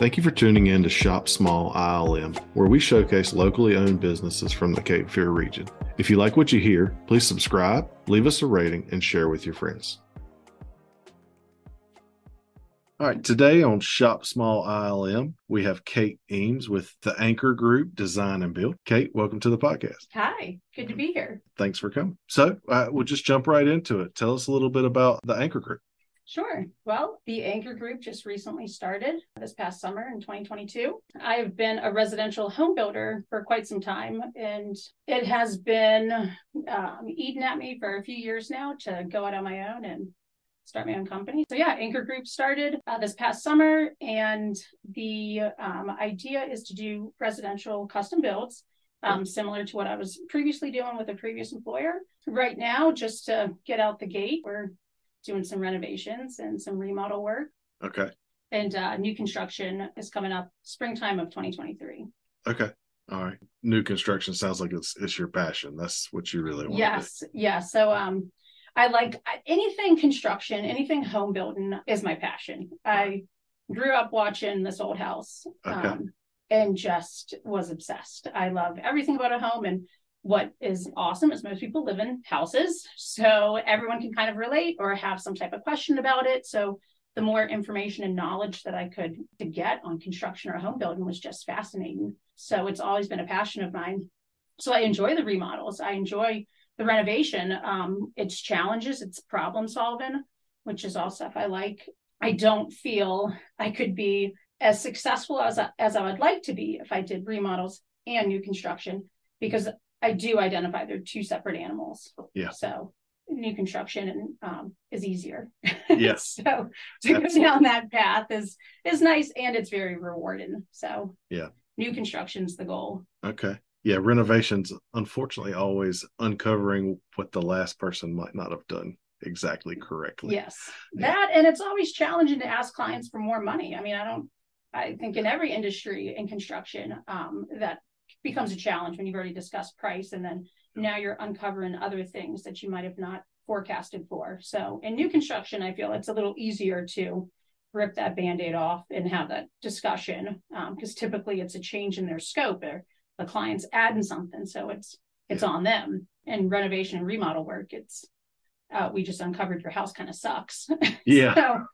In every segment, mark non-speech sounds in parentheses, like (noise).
Thank you for tuning in to Shop Small ILM, where we showcase locally owned businesses from the Cape Fear region. If you like what you hear, please subscribe, leave us a rating, and share with your friends. All right, today on Shop Small ILM, we have Kate Eames with the Anchor Group Design and Build. Kate, welcome to the podcast. Hi, good to be here. Thanks for coming. So, uh, we'll just jump right into it. Tell us a little bit about the Anchor Group. Sure. Well, the Anchor Group just recently started this past summer in 2022. I have been a residential home builder for quite some time, and it has been um, eating at me for a few years now to go out on my own and start my own company. So, yeah, Anchor Group started uh, this past summer, and the um, idea is to do residential custom builds. Um, similar to what I was previously doing with a previous employer. Right now, just to get out the gate, we're doing some renovations and some remodel work. Okay. And uh, new construction is coming up springtime of 2023. Okay. All right. New construction sounds like it's it's your passion. That's what you really want. Yes. Yeah. So um I like anything construction, anything home building is my passion. I grew up watching this old house Okay. um, and just was obsessed. I love everything about a home and what is awesome is most people live in houses so everyone can kind of relate or have some type of question about it. So the more information and knowledge that i could to get on construction or home building was just fascinating. So it's always been a passion of mine. So i enjoy the remodels. I enjoy the renovation. Um, it's challenges it's problem solving which is all stuff i like. I don't feel i could be as successful as I, as I would like to be if i did remodels and new construction because I do identify they're two separate animals. Yeah. So new construction and um, is easier. Yes. (laughs) so to go down that path is is nice and it's very rewarding. So Yeah. New construction's the goal. Okay. Yeah, renovations unfortunately always uncovering what the last person might not have done exactly correctly. Yes. Yeah. That and it's always challenging to ask clients for more money. I mean, I don't I think in every industry in construction, um, that becomes a challenge when you've already discussed price and then now you're uncovering other things that you might have not forecasted for. So in new construction, I feel it's a little easier to rip that band-aid off and have that discussion because typically it's a change in their scope or the client's adding something. So it's it's on them. And renovation and remodel work, it's uh, we just uncovered your house kind of sucks. (laughs) Yeah, so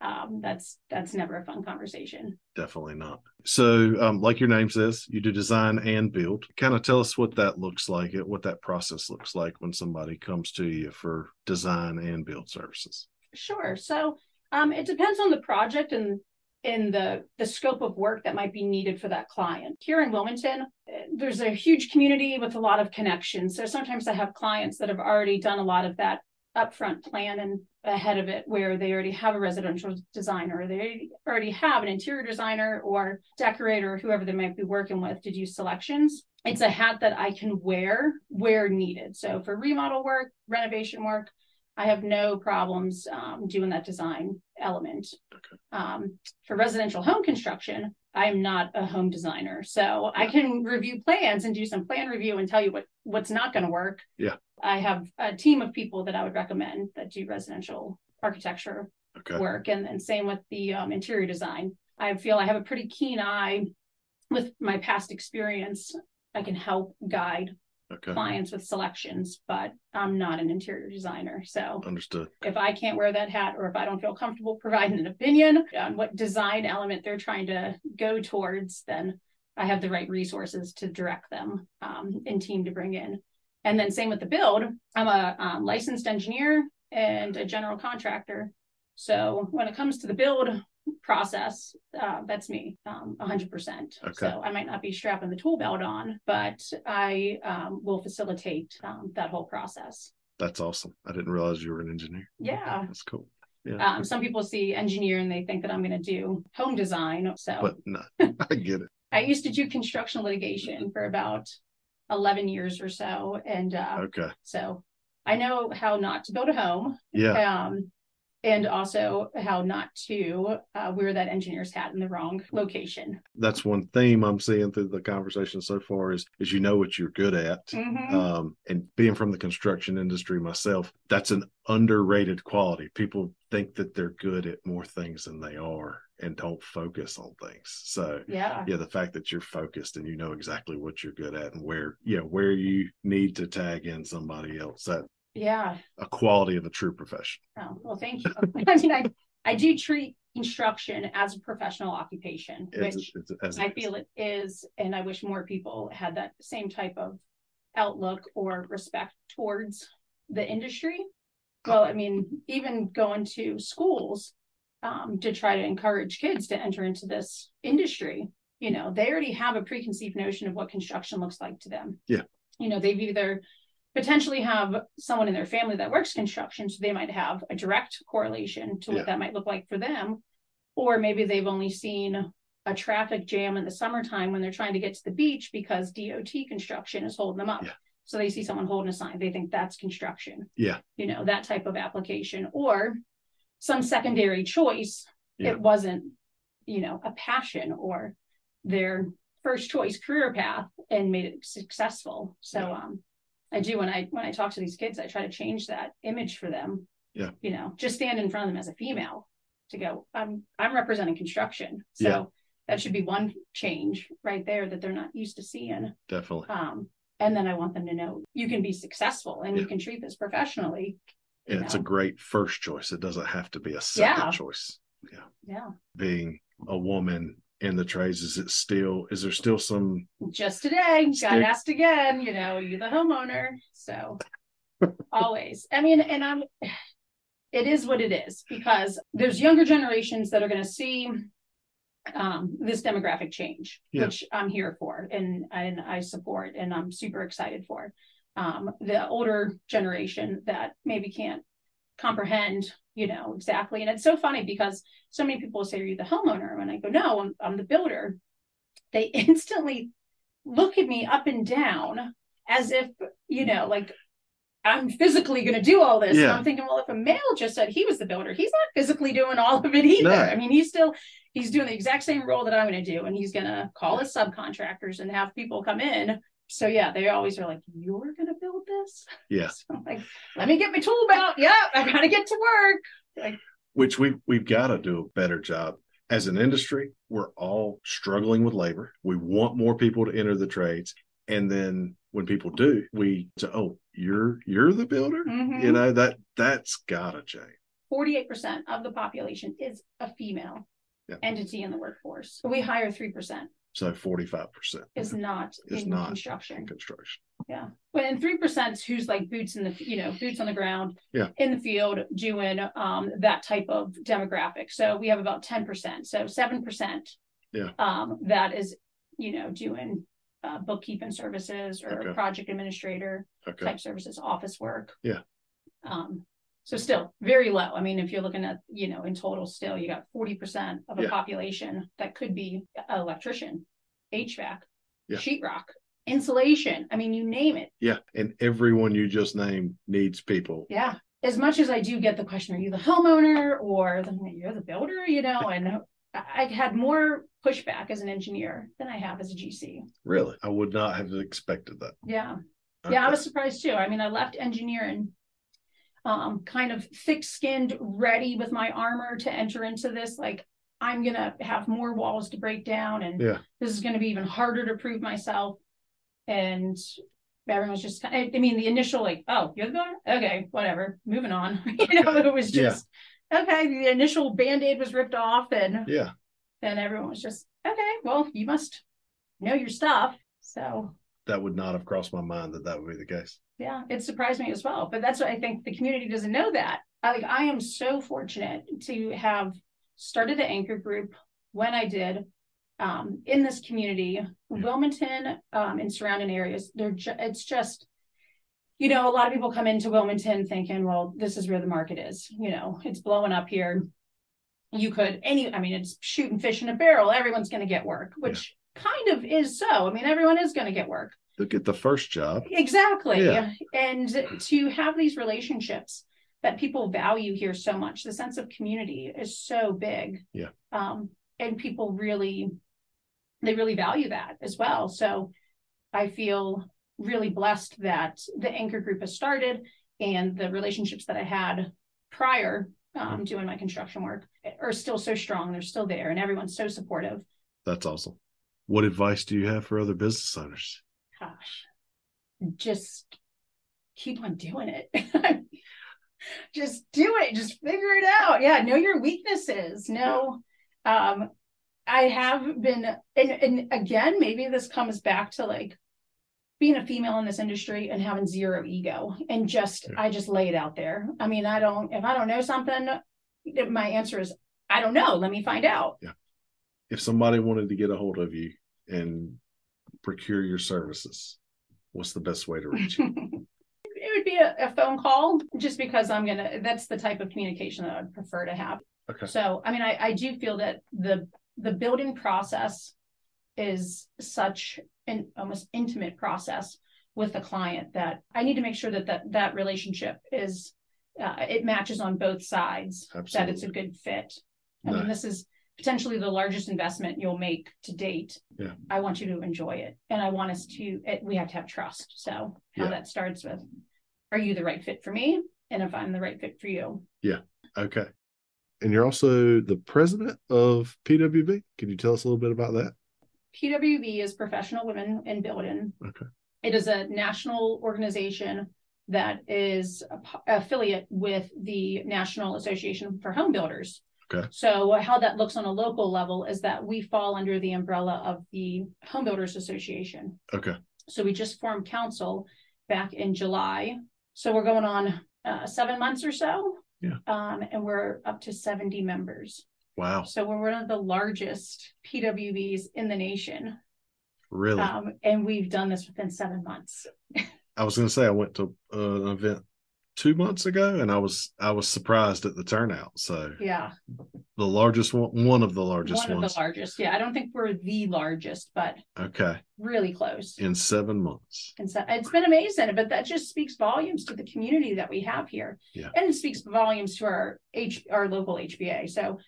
um, that's that's never a fun conversation. definitely not. So, um, like your name says, you do design and build. Kind of tell us what that looks like, what that process looks like when somebody comes to you for design and build services. Sure. So um, it depends on the project and in the the scope of work that might be needed for that client. Here in Wilmington, eh, there's a huge community with a lot of connections. So sometimes I have clients that have already done a lot of that upfront plan and ahead of it where they already have a residential designer they already have an interior designer or decorator whoever they might be working with to do selections. It's a hat that i can wear where needed. So for remodel work renovation work i have no problems um, doing that design element. Okay. um, for residential home construction i'm not a home designer so i can review plans and do some plan review and tell you what what's not going to work Yeah. I have a team of people that I would recommend that do residential architecture Okay. work, and, and same with the um, interior design. I feel I have a pretty keen eye with my past experience. I can help guide Okay. clients with selections, but I'm not an interior designer. So Understood. if I can't wear that hat or if I don't feel comfortable (laughs) providing an opinion on what design element they're trying to go towards, then I have the right resources to direct them um, and team to bring in. And then same with the build. I'm a um, licensed engineer and a general contractor. So when it comes to the build process, uh, that's me, um, 100%. Okay. So I might not be strapping the tool belt on, but I um, will facilitate um, that whole process. That's awesome. I didn't realize you were an engineer. Yeah. That's cool. Yeah. Um, some people see engineer and they think that I'm going to do home design. So but no, (laughs) I get it. I used to do construction litigation for about 11 years or so. And uh, Okay. so I know how not to build a home. Yeah. Um, and also how not to uh, wear that engineer's hat in the wrong location. That's one theme I'm seeing through the conversation so far is is you know what you're good at. Mhm. Um, and being from the construction industry myself, that's an underrated quality. People think that they're good at more things than they are and don't focus on things. So yeah. yeah, the fact that you're focused and you know exactly what you're good at and where you know where you need to tag in somebody else that Yeah. a quality of a true professional. Oh, well, thank you. (laughs) I mean, I, I do treat construction as a professional occupation, It's- which it's- as I feel it is, and I wish more people had that same type of outlook or respect towards the industry. Well, I mean, even going to schools um, to try to encourage kids to enter into this industry, you know, they already have a preconceived notion of what construction looks like to them. Yeah. You know, they've either potentially have someone in their family that works construction, so they might have a direct correlation to what Yeah. that might look like for them. Or maybe they've only seen a traffic jam in the summertime when they're trying to get to the beach because DOT construction is holding them up. Yeah. So they see someone holding a sign, they think that's construction. Yeah. You know, that type of application or some secondary choice. Yeah. It wasn't, you know, a passion or their first choice career path and made it successful. So Yeah. um I do when I when I talk to these kids, I try to change that image for them. Yeah. You know, just stand in front of them as a female to go, I'm I'm representing construction. So Yeah. that should be one change right there that they're not used to seeing. Definitely. Um, and then I want them to know you can be successful and you can treat this professionally. Yeah, it's a great first choice. It doesn't have to be a second Yeah. choice. Yeah. Yeah. Being a woman in the trades, is it still is there still some Just today, got asked again, you know, you the homeowner. So always. I mean, and I'm it is what it is because there's younger generations that are gonna see um this demographic change, Yeah. which I'm here for and and I support and I'm super excited for. Um the older generation that maybe can't comprehend, you know, exactly. And it's so funny because so many people say, Are you the homeowner? And I go, No, I'm I'm the builder. They (laughs) instantly look at me up and down as if, you know, like I'm physically going to do all this. And Yeah. I'm thinking, well, if a male just said he was the builder, he's not physically doing all of it either. No. I mean, he's still he's doing the exact same role that I'm going to do, and he's going to call his subcontractors and have people come in. So yeah, they always are like, "You're going to build this?" (laughs) yeah, So like, "Let me get my tool belt. (laughs) Yep, I got to get to work." Like, which we we've got to do a better job as an industry. We're all struggling with labor. We want more people to enter the trades, and then when people do, we say, "Oh, you're you're the builder." Mhm. You know that that's gotta change. 48% of the population is a female Yeah. entity in the workforce. We hire 3% So forty five percent is not Is in not in construction. construction. Yeah. But and 3% who's like boots in the, you know, boots on the ground Yeah. in the field doing um that type of demographic. So we have about 10%. So 7% Yeah. um that is, you know, doing uh, bookkeeping services or Okay. project administrator Okay. type services, office work. Yeah. Um, so still very low. I mean, if you're looking at, you know, in total still, you got 40% of a Yeah. population that could be an electrician, HVAC, Yeah. sheetrock, insulation. I mean, you name it. Yeah, and everyone you just named needs people. Yeah. As much as I do get the question, are you the homeowner or the, you're the builder, you know, (laughs) and I I had more pushback as an engineer than I have as a GC. Really, I would not have expected that. Yeah. Yeah, I was surprised too. I mean, I left engineering um kind of thick-skinned, ready with my armor to enter into this. Like, I'm gonna have more walls to break down, and Yeah. this is gonna be even harder to prove myself. And everyone's just of, I mean, the initial like, oh, you're the builder? Okay, whatever, moving on. (laughs) you know, it was Yeah. just okay. The initial band-aid was ripped off, and Yeah, then everyone was just okay. Well, you must know your stuff. So that would not have crossed my mind that that would be the case. Yeah, it surprised me as well. But that's what I think the community doesn't know that. I, like I am so fortunate to have started the anchor group when I did um, in this community, Wilmington um, and surrounding areas. They're ju- it's just, you know, a lot of people come into Wilmington thinking, well, this is where the market is. You know, it's blowing up here. You could any, I mean, it's shooting fish in a barrel. Everyone's going to get work, which kind of is so. I mean, everyone is going to get work. Look at the first job. Exactly. Yeah. And to have these relationships that people value here so much. The sense of community is so big. Yeah. Um, and people really, they really value that as well. So I feel really blessed that the anchor group has started and the relationships that I had prior um, doing my construction work are still so strong. They're still there, and everyone's so supportive. That's awesome. What advice do you have for other business owners? Gosh, just keep on doing it. (laughs) just do it. Just figure it out. Yeah, know your weaknesses. Know. Um, I have been, and, and again, maybe this comes back to like being a female in this industry and having zero ego and just yeah. I just lay it out there. I mean, I don't if I don't know something, my answer is I don't know. Let me find out. Yeah. If somebody wanted to get a hold of you and procure your services, what's the best way to reach you? (laughs) it would be a, a, phone call just because I'm gonna that's the type of communication that I'd prefer to have. Okay. So I mean I, I do feel that the the building process is such an almost intimate process with the client that I need to make sure that that, that relationship is uh, it matches on both sides Absolutely. that it's a good fit. I mean, this is potentially the largest investment you'll make to date. Yeah. I want you to enjoy it. And I want us to, it, we have to have trust. So how yeah. that starts with, are you the right fit for me? And if I'm the right fit for you. Yeah. Okay. And you're also the president of PWB. Can you tell us a little bit about that? PWB is Professional Women in Building. Okay. It is a national organization that is affiliate with the National Association for Home Builders. Okay. So how that looks on a local level is that we fall under the umbrella of the Home Builders Association. Okay. So we just formed council back in July. So we're going on uh, seven months or so. Yeah. Um, and we're up to 70 members. Wow. So we're one of the largest PWBs in the nation. Really? Um, and we've done this within seven months. (laughs) I was going to say I went to uh, an event two months ago, and I was I was surprised at the turnout. So yeah, the largest one, one of the largest one ones. of the largest. Yeah, I don't think we're the largest, but okay, really close in seven months. And so it's been amazing, but that just speaks volumes to the community that we have here, yeah. and it speaks volumes to our H our local HBA. So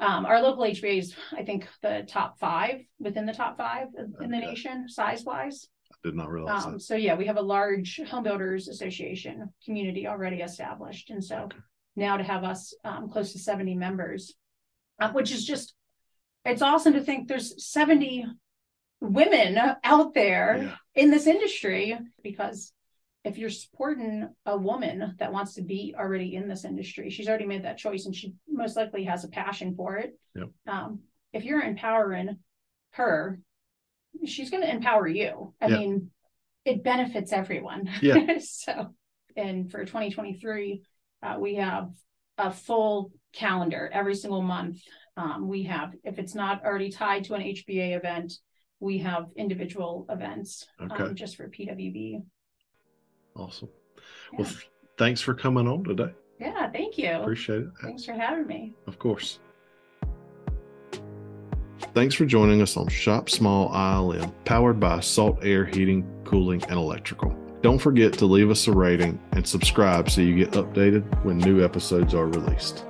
um, our local HBA is, I think, the top five within the top five in the nation, size wise. Did not realize Um, that. so yeah, we have a large home builders association community already established, and so Okay. now to have us um, close to seventy members, uh, which is just it's awesome to think there's seventy women out there Yeah. in this industry because if you're supporting a woman that wants to be already in this industry, she's already made that choice and she most likely has a passion for it. Yep. Um, if you're empowering her, she's going to empower you. I Yep. mean, it benefits everyone. Yeah. (laughs) so, and for 2023, uh, we have a full calendar every single month. Um, we have, if it's not already tied to an HBA event, we have individual events Okay. um, just for PWB. Awesome. Yeah. Well, th- thanks for coming on today. Yeah, thank you. Appreciate it. Thanks for having me. Of course. Thanks for joining us on Shop Small ILM, powered by Salt Air Heating, Cooling, and Electrical. Don't forget to leave us a rating and subscribe so you get updated when new episodes are released.